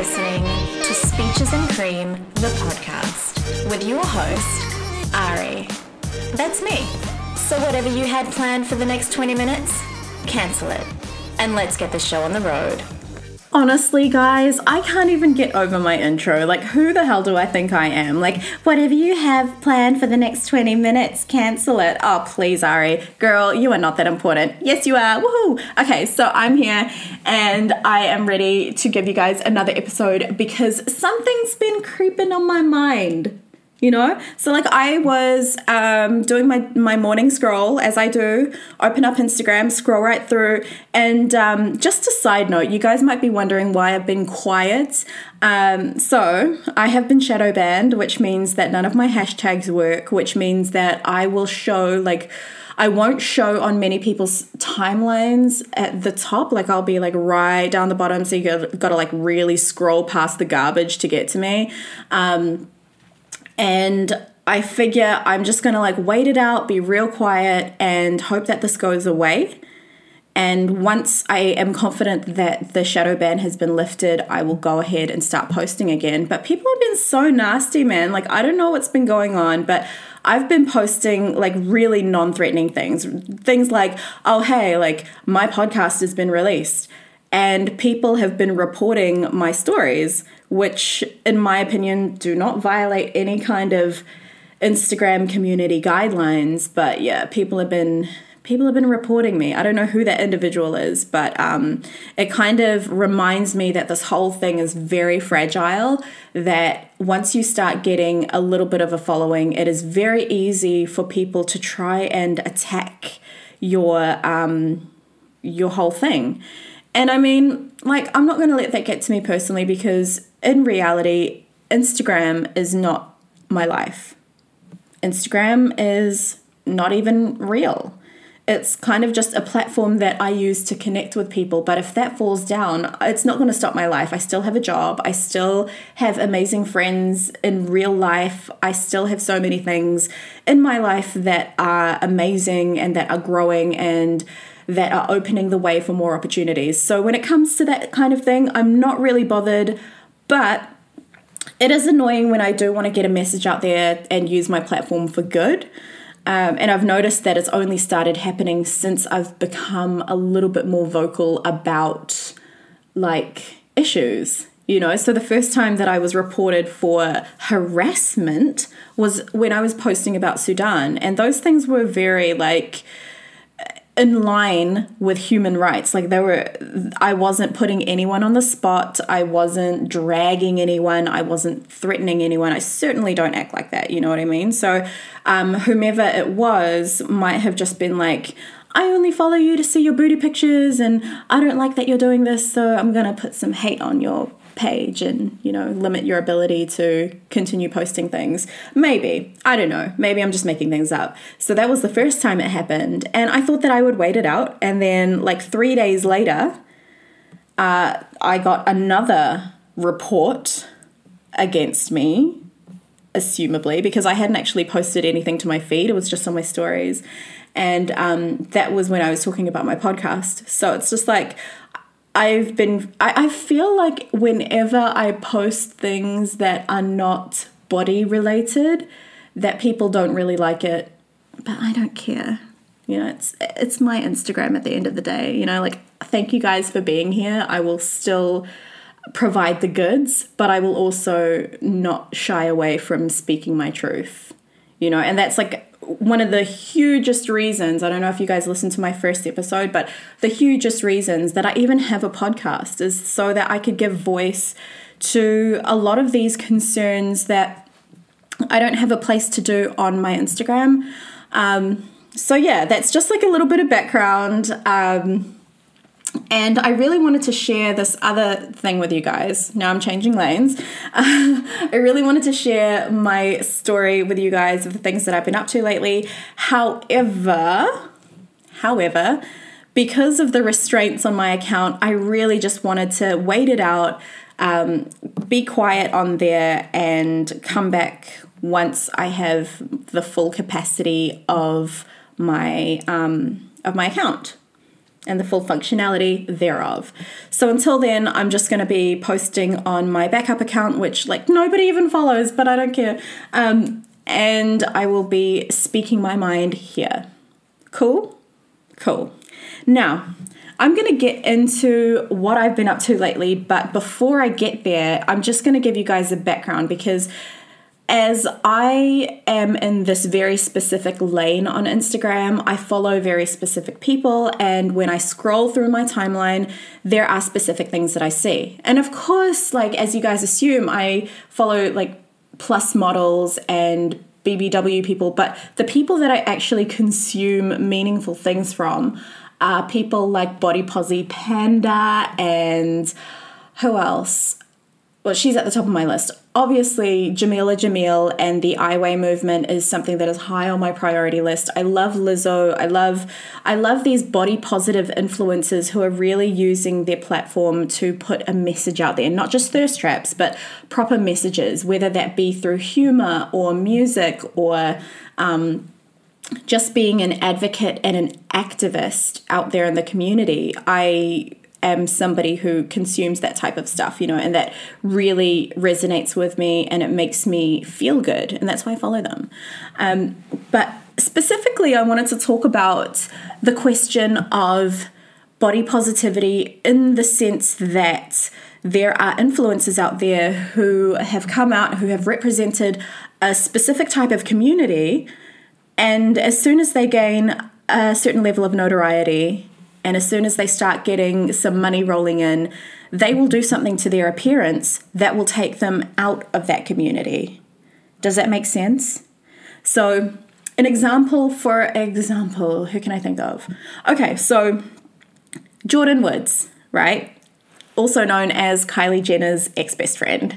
listening to Speeches and Cream, the podcast, with your host, Ari. That's me. So, whatever you had planned for the next 20 minutes, cancel it. And let's get the show on the road. Honestly, guys, I can't even get over my intro. Like, who the hell do I think I am? Like, whatever you have planned for the next 20 minutes, cancel it. Oh, please, Ari. Girl, you are not that important. Yes, you are. Woohoo! Okay, so I'm here and I am ready to give you guys another episode because something's been creeping on my mind you know so like i was um, doing my my morning scroll as i do open up instagram scroll right through and um, just a side note you guys might be wondering why i've been quiet um, so i have been shadow banned which means that none of my hashtags work which means that i will show like I won't show on many people's timelines at the top. Like I'll be like right down the bottom, so you got, to like really scroll past the garbage to get to me. Um, and I figure I'm just gonna like wait it out, be real quiet, and hope that this goes away. And once I am confident that the shadow ban has been lifted, I will go ahead and start posting again. But people have been so nasty, man. Like, I don't know what's been going on, but I've been posting like really non threatening things. Things like, oh, hey, like my podcast has been released. And people have been reporting my stories which, in my opinion, do not violate any kind of Instagram community guidelines. But yeah, people have been people have been reporting me. I don't know who that individual is, but um, it kind of reminds me that this whole thing is very fragile. That once you start getting a little bit of a following, it is very easy for people to try and attack your um, your whole thing. And I mean, like, I'm not going to let that get to me personally because in reality, Instagram is not my life. Instagram is not even real. It's kind of just a platform that I use to connect with people. But if that falls down, it's not going to stop my life. I still have a job. I still have amazing friends in real life. I still have so many things in my life that are amazing and that are growing and that are opening the way for more opportunities. So when it comes to that kind of thing, I'm not really bothered but it is annoying when I do want to get a message out there and use my platform for good. Um, and I've noticed that it's only started happening since I've become a little bit more vocal about like issues. You know, so the first time that I was reported for harassment was when I was posting about Sudan, and those things were very like in line with human rights. Like there were I wasn't putting anyone on the spot. I wasn't dragging anyone. I wasn't threatening anyone. I certainly don't act like that, you know what I mean? So um whomever it was might have just been like I only follow you to see your booty pictures and I don't like that you're doing this, so I'm going to put some hate on your page and you know limit your ability to continue posting things. Maybe. I don't know. Maybe i'm just making things up. So that was the first time it happened and i thought that i would wait it out and then like three days later uh, i got another report against me assumably because i hadn't actually posted anything to my feed. It was just on my stories. And um, that was when i was talking about my podcast. So it's just like I've been, I, I feel like whenever I post things that are not body related, that people don't really like it, but I don't care. You know, it's it's my Instagram at the end of the day. You know, like thank you guys for being here. I will still provide the goods, but I will also not shy away from speaking my truth. You know, and that's like one of the hugest reasons, I don't know if you guys listened to my first episode, but the hugest reasons that I even have a podcast is so that I could give voice to a lot of these concerns that I don't have a place to do on my Instagram. Um, so, yeah, that's just like a little bit of background. Um, and I really wanted to share this other thing with you guys. Now I'm changing lanes. I really wanted to share my story with you guys of the things that I've been up to lately. However, however, because of the restraints on my account, I really just wanted to wait it out, um, be quiet on there, and come back once I have the full capacity of my um, of my account. And the full functionality thereof. So until then, I'm just going to be posting on my backup account, which like nobody even follows, but I don't care. Um, and I will be speaking my mind here. Cool? Cool. Now, I'm going to get into what I've been up to lately, but before I get there, I'm just going to give you guys a background because as I am in this very specific lane on Instagram, I follow very specific people, and when I scroll through my timeline, there are specific things that I see. And of course, like as you guys assume, I follow like plus models and BBW people, but the people that I actually consume meaningful things from are people like Body Posi Panda and who else? Well, she's at the top of my list. Obviously, Jameela Jamil and the I Weigh movement is something that is high on my priority list. I love Lizzo. I love I love these body positive influencers who are really using their platform to put a message out there, not just thirst traps, but proper messages, whether that be through humor or music or um, just being an advocate and an activist out there in the community. I am somebody who consumes that type of stuff, you know, and that really resonates with me and it makes me feel good. And that's why I follow them. Um, but specifically, I wanted to talk about the question of body positivity in the sense that there are influencers out there who have come out, who have represented a specific type of community. And as soon as they gain a certain level of notoriety, and as soon as they start getting some money rolling in, they will do something to their appearance that will take them out of that community. Does that make sense? So, an example for example, who can I think of? Okay, so Jordyn Woods, right? Also known as Kylie Jenner's ex best friend.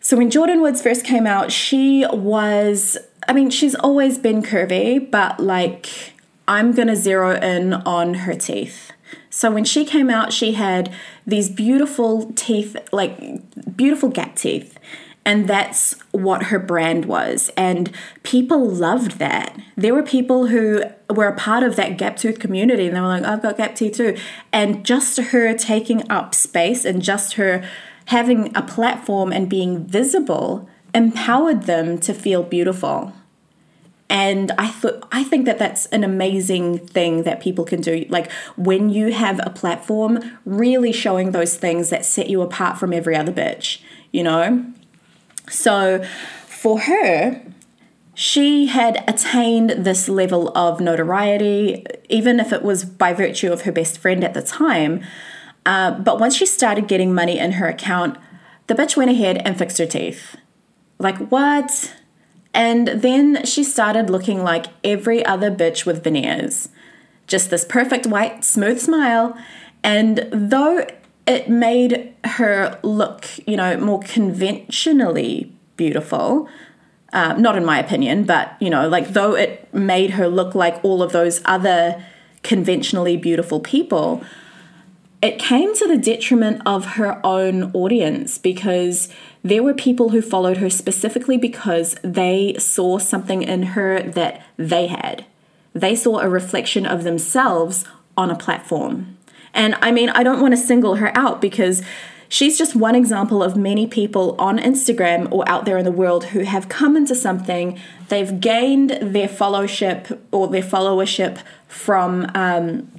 So, when Jordyn Woods first came out, she was, I mean, she's always been curvy, but like I'm going to zero in on her teeth. So when she came out, she had these beautiful teeth, like beautiful gap teeth. And that's what her brand was. And people loved that. There were people who were a part of that gap tooth community and they were like, I've got gap teeth too. And just her taking up space and just her having a platform and being visible empowered them to feel beautiful and i thought i think that that's an amazing thing that people can do. Like when you have a platform really showing those things that set you apart from every other bitch you know? So for her she had attained this level of notoriety even if it was by virtue of her best friend at the time. Uh, but once she started getting money in her account the bitch went ahead and fixed her teeth. Like what and then she started looking like every other bitch with veneers. Just this perfect white, smooth smile. And though it made her look, you know, more conventionally beautiful, uh, not in my opinion, but, you know, like though it made her look like all of those other conventionally beautiful people, it came to the detriment of her own audience because there were people who followed her specifically because they saw something in her that they had. They saw a reflection of themselves on a platform. And I mean, I don't want to single her out because she's just one example of many people on Instagram or out there in the world who have come into something, they've gained their followership or their followership from um,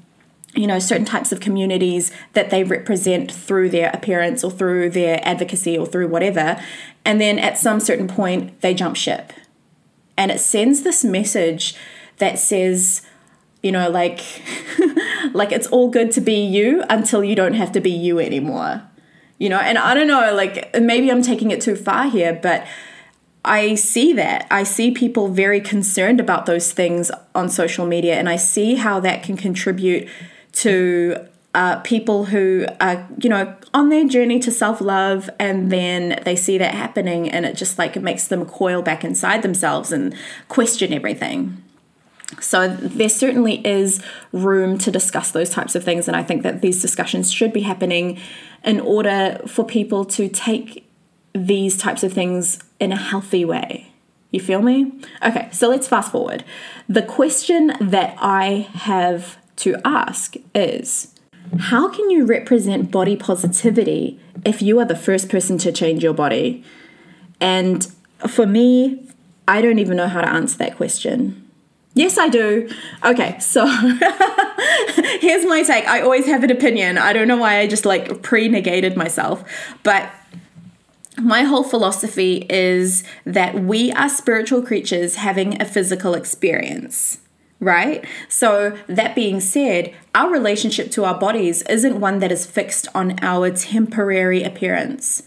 you know certain types of communities that they represent through their appearance or through their advocacy or through whatever. And then at some certain point they jump ship. And it sends this message that says you know like like it's all good to be you until you don't have to be you anymore. You know and i don't know like maybe i'm taking it too far here but I see that. I see people very concerned about those things on social media, and I see how that can contribute to uh, people who are, you know, on their journey to self love and then they see that happening and it just like it makes them coil back inside themselves and question everything. So there certainly is room to discuss those types of things, and I think that these discussions should be happening in order for people to take these types of things in a healthy way. You feel me? Okay, so let's fast forward. The question that I have to ask is how can you represent body positivity if you are the first person to change your body? And for me, I don't even know how to answer that question. Yes, I do. Okay, so here's my take. I always have an opinion. I don't know why I just like pre negated myself, but my whole philosophy is that we are spiritual creatures having a physical experience right? So, that being said, our relationship to our bodies isn't one that is fixed on our temporary appearance.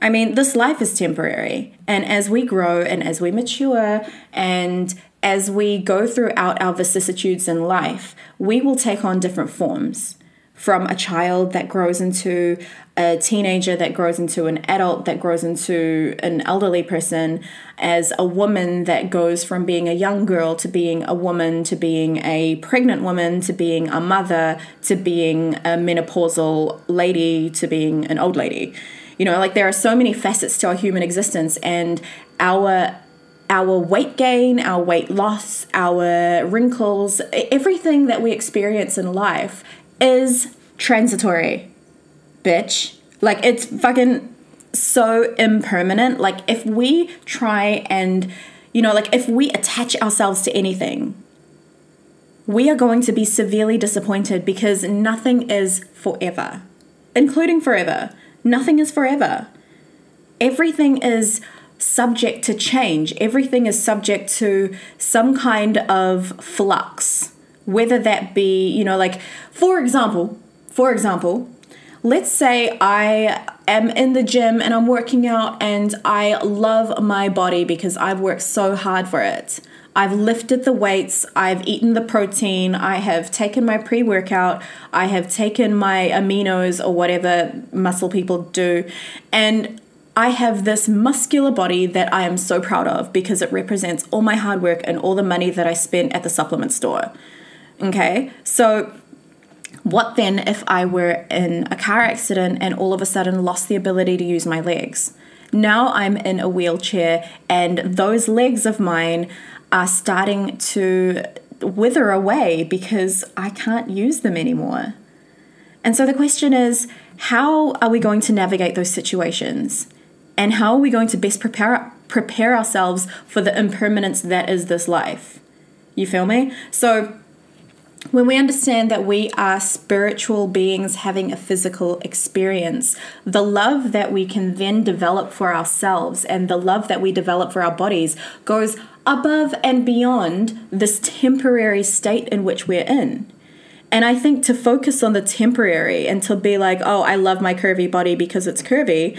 I mean, this life is temporary. And as we grow and as we mature and as we go throughout our vicissitudes in life, we will take on different forms from a child that grows into a teenager that grows into an adult that grows into an elderly person as a woman that goes from being a young girl to being a woman to being a pregnant woman to being a mother to being a menopausal lady to being an old lady. You know like there are so many facets to our human existence and our our weight gain, our weight loss, our wrinkles, everything that we experience in life is transitory, bitch. Like it's fucking so impermanent. Like if we try and, you know, like if we attach ourselves to anything, we are going to be severely disappointed because nothing is forever, including forever. Nothing is forever. Everything is subject to change. Everything is subject to some kind of flux whether that be, you know, like for example, for example, let's say I am in the gym and I'm working out and I love my body because I've worked so hard for it. I've lifted the weights, I've eaten the protein, I have taken my pre workout, I have taken my aminos or whatever muscle people do, and I have this muscular body that I am so proud of because it represents all my hard work and all the money that I spent at the supplement store. Okay, so what then if I were in a car accident and all of a sudden lost the ability to use my legs? Now I'm in a wheelchair and those legs of mine are starting to wither away because I can't use them anymore. And so the question is how are we going to navigate those situations? And how are we going to best prepare prepare ourselves for the impermanence that is this life? You feel me? So when we understand that we are spiritual beings having a physical experience, the love that we can then develop for ourselves and the love that we develop for our bodies goes above and beyond this temporary state in which we're in. And I think to focus on the temporary and to be like, oh, I love my curvy body because it's curvy,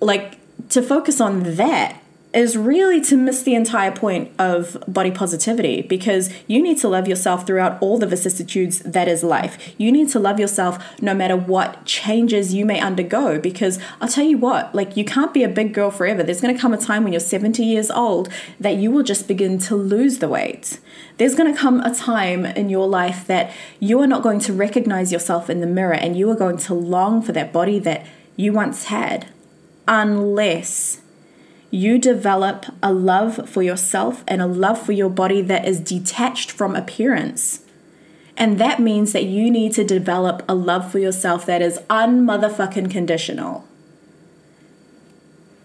like to focus on that is really to miss the entire point of body positivity because you need to love yourself throughout all the vicissitudes that is life. You need to love yourself no matter what changes you may undergo because I'll tell you what, like you can't be a big girl forever. There's going to come a time when you're 70 years old that you will just begin to lose the weight. There's going to come a time in your life that you are not going to recognize yourself in the mirror and you are going to long for that body that you once had unless you develop a love for yourself and a love for your body that is detached from appearance. And that means that you need to develop a love for yourself that is unmotherfucking conditional.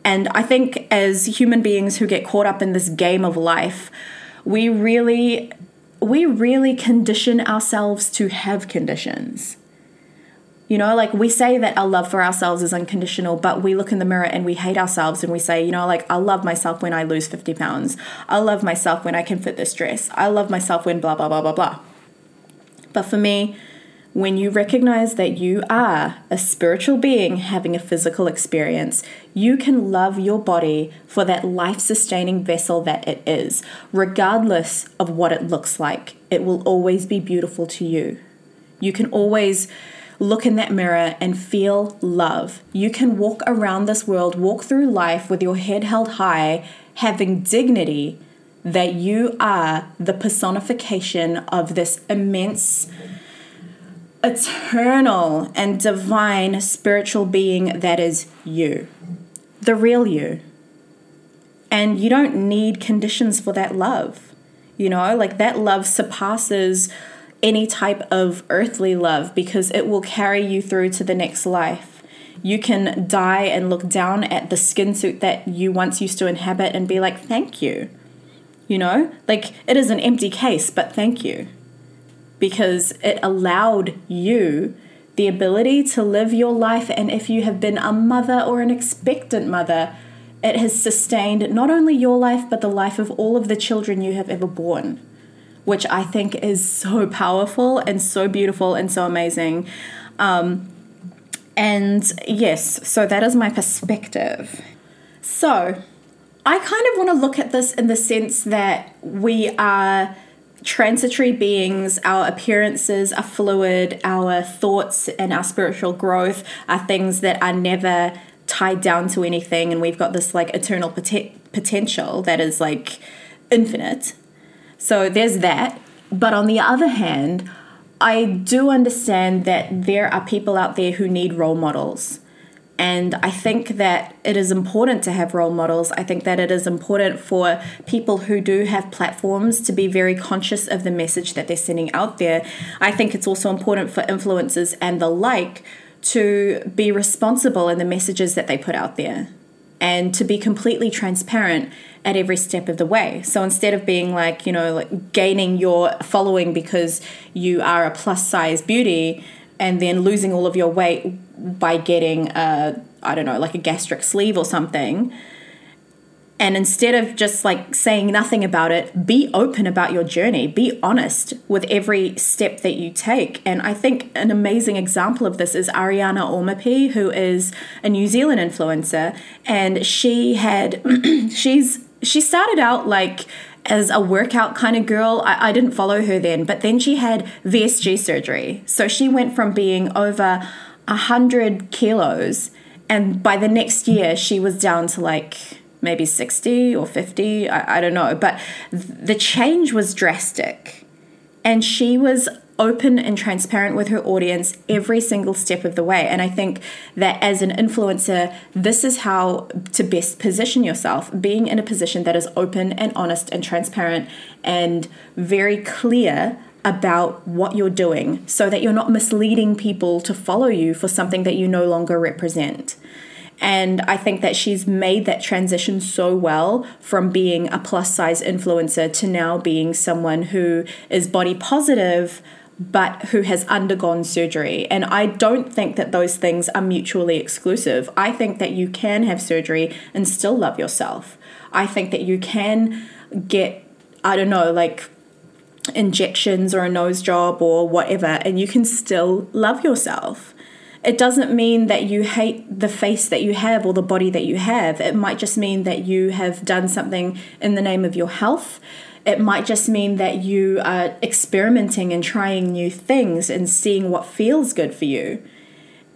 And I think as human beings who get caught up in this game of life, we really we really condition ourselves to have conditions. You know, like we say that our love for ourselves is unconditional, but we look in the mirror and we hate ourselves and we say, you know, like I love myself when I lose 50 pounds. I love myself when I can fit this dress. I love myself when blah, blah, blah, blah, blah. But for me, when you recognize that you are a spiritual being having a physical experience, you can love your body for that life sustaining vessel that it is, regardless of what it looks like. It will always be beautiful to you. You can always look in that mirror and feel love. You can walk around this world, walk through life with your head held high, having dignity that you are the personification of this immense, eternal, and divine spiritual being that is you, the real you. And you don't need conditions for that love. You know, like that love surpasses any type of earthly love because it will carry you through to the next life. You can die and look down at the skin suit that you once used to inhabit and be like, thank you. You know, like it is an empty case, but thank you. Because it allowed you the ability to live your life. And if you have been a mother or an expectant mother, it has sustained not only your life, but the life of all of the children you have ever born, which I think is so powerful and so beautiful and so amazing. Um, and yes, so that is my perspective. So I kind of want to look at this in the sense that we are transitory beings, our appearances are fluid, our thoughts and our spiritual growth are things that are never tied down to anything, and we've got this like eternal pot- potential that is like infinite. So there's that. But on the other hand, I do understand that there are people out there who need role models. And I think that it is important to have role models. I think that it is important for people who do have platforms to be very conscious of the message that they're sending out there. I think it's also important for influencers and the like to be responsible in the messages that they put out there and to be completely transparent at every step of the way. So instead of being like, you know, like gaining your following because you are a plus size beauty and then losing all of your weight by getting a I don't know, like a gastric sleeve or something. And instead of just like saying nothing about it, be open about your journey. Be honest with every step that you take. And I think an amazing example of this is Ariana Omapi, who is a New Zealand influencer. And she had, she's, she started out like as a workout kind of girl. I, I didn't follow her then, but then she had VSG surgery. So she went from being over 100 kilos, and by the next year, she was down to like maybe 60 or 50, I, I don't know. But the change was drastic. And she was open and transparent with her audience every single step of the way. And I think that as an influencer, this is how to best position yourself being in a position that is open and honest and transparent and very clear about what you're doing so that you're not misleading people to follow you for something that you no longer represent. And I think that she's made that transition so well from being a plus size influencer to now being someone who is body positive but who has undergone surgery. And I don't think that those things are mutually exclusive. I think that you can have surgery and still love yourself. I think that you can get, I don't know, like injections or a nose job or whatever, and you can still love yourself it doesn't mean that you hate the face that you have or the body that you have. It might just mean that you have done something in the name of your health. It might just mean that you are experimenting and trying new things and seeing what feels good for you.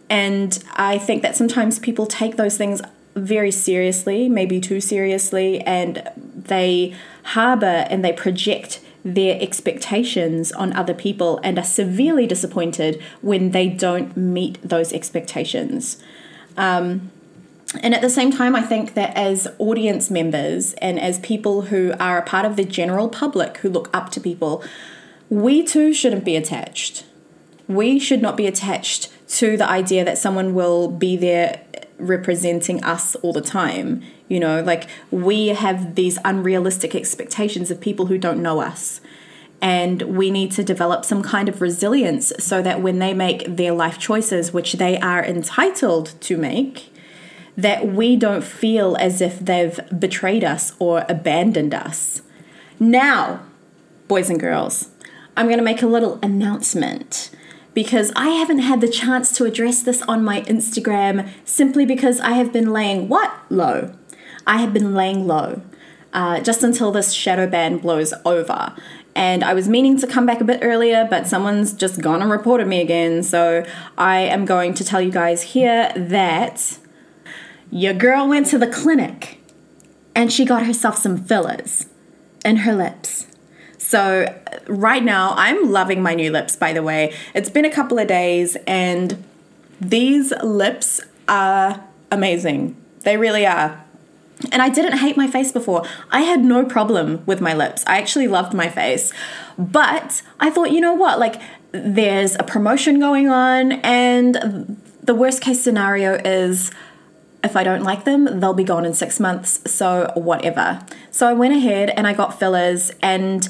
And I think that sometimes people take those things very seriously, maybe too seriously, and they harbor and they project their expectations on other people and are severely disappointed when they don't meet those expectations. Um, and at the same time, I think that as audience members and as people who are a part of the general public who look up to people, we too shouldn't be attached. We should not be attached to the idea that someone will be there representing us all the time. You know, like we have these unrealistic expectations of people who don't know us. And we need to develop some kind of resilience so that when they make their life choices, which they are entitled to make, that we don't feel as if they've betrayed us or abandoned us. Now, boys and girls, I'm going to make a little announcement because I haven't had the chance to address this on my Instagram simply because I have been laying what? Low. I have been laying low uh, just until this shadow ban blows over. And I was meaning to come back a bit earlier, but someone's just gone and reported me again. So I am going to tell you guys here that your girl went to the clinic and she got herself some fillers in her lips. So, right now, I'm loving my new lips, by the way. It's been a couple of days, and these lips are amazing. They really are. And I didn't hate my face before. I had no problem with my lips. I actually loved my face. But I thought, you know what? Like, there's a promotion going on, and the worst case scenario is if I don't like them, they'll be gone in six months. So, whatever. So, I went ahead and I got fillers, and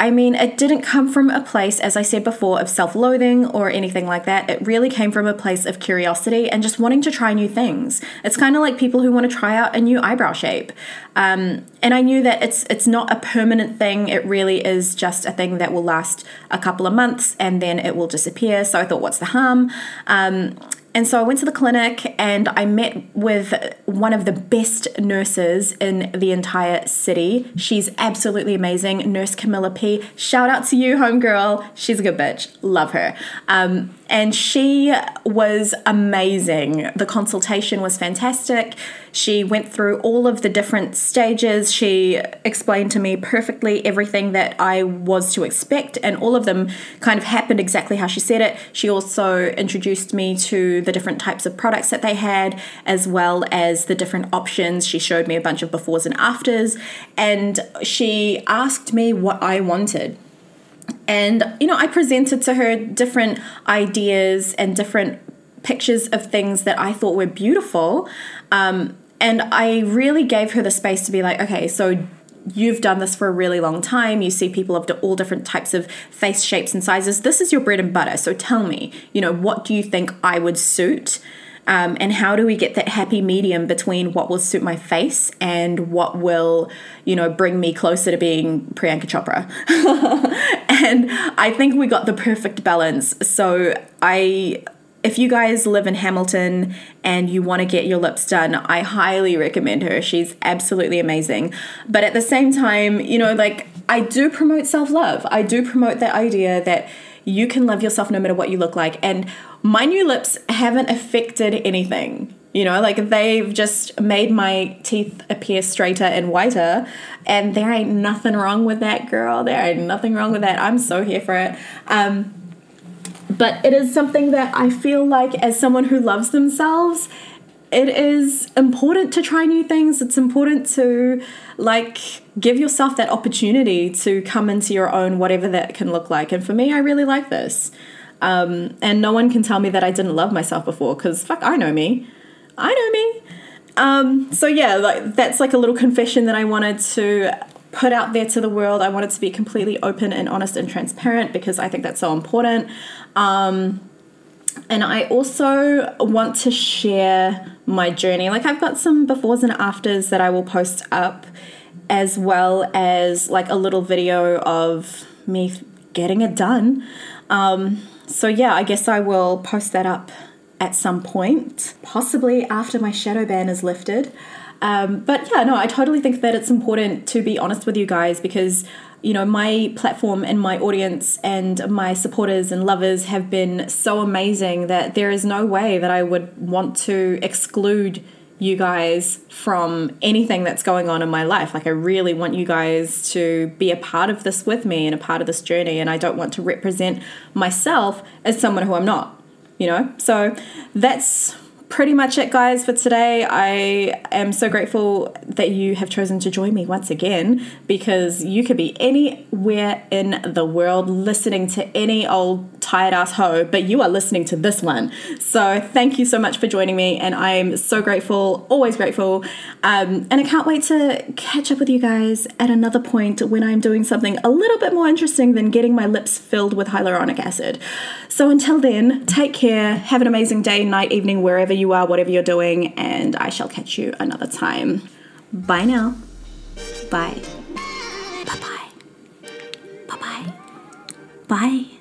I mean, it didn't come from a place, as I said before, of self loathing or anything like that. It really came from a place of curiosity and just wanting to try new things. It's kind of like people who want to try out a new eyebrow shape. Um, and I knew that it's it's not a permanent thing. It really is just a thing that will last a couple of months and then it will disappear. So I thought, what's the harm? Um, and so I went to the clinic and I met with one of the best nurses in the entire city. She's absolutely amazing, Nurse Camilla P. Shout out to you, homegirl. She's a good bitch. Love her. Um, and she was amazing. The consultation was fantastic. She went through all of the different stages. She explained to me perfectly everything that I was to expect, and all of them kind of happened exactly how she said it. She also introduced me to the different types of products that they had, as well as the different options. She showed me a bunch of befores and afters, and she asked me what I wanted. And, you know, I presented to her different ideas and different pictures of things that I thought were beautiful. Um, and I really gave her the space to be like, okay, so you've done this for a really long time. You see people of all different types of face shapes and sizes. This is your bread and butter. So tell me, you know, what do you think I would suit? Um, and how do we get that happy medium between what will suit my face and what will, you know, bring me closer to being Priyanka Chopra? and I think we got the perfect balance. So I if you guys live in Hamilton and you want to get your lips done, I highly recommend her. She's absolutely amazing. But at the same time, you know, like I do promote self love. I do promote the idea that you can love yourself no matter what you look like. And my new lips haven't affected anything. You know, like they've just made my teeth appear straighter and whiter, and there ain't nothing wrong with that, girl. There ain't nothing wrong with that. I'm so here for it. Um, but it is something that I feel like, as someone who loves themselves, it is important to try new things. It's important to like give yourself that opportunity to come into your own, whatever that can look like. And for me, I really like this. Um, and no one can tell me that I didn't love myself before because fuck, I know me. I know me. Um, so yeah, like that's like a little confession that I wanted to put out there to the world. I wanted to be completely open and honest and transparent because I think that's so important. Um, and I also want to share my journey. Like, I've got some befores and afters that I will post up, as well as like a little video of me getting it done. Um, so, yeah, I guess I will post that up at some point, possibly after my shadow ban is lifted. Um, but yeah, no, I totally think that it's important to be honest with you guys because you know my platform and my audience and my supporters and lovers have been so amazing that there is no way that I would want to exclude you guys from anything that's going on in my life. Like, I really want you guys to be a part of this with me and a part of this journey. And I don't want to represent myself as someone who I'm not, you know? So that's pretty much it, guys, for today. I am so grateful that you have chosen to join me once again because you could be anywhere in the world listening to any old tired ass hoe, but you are listening to this one. So thank you so much for joining me, and I'm so grateful, always grateful. Um, and I can't wait to catch up with you guys at another point when I'm doing something a little bit more interesting than getting my lips filled with hyaluronic acid. So until then, take care, have an amazing day, night, evening, wherever you are, whatever you're doing, and I shall catch you another time. Bye now. Bye. Bye bye. Bye bye. Bye.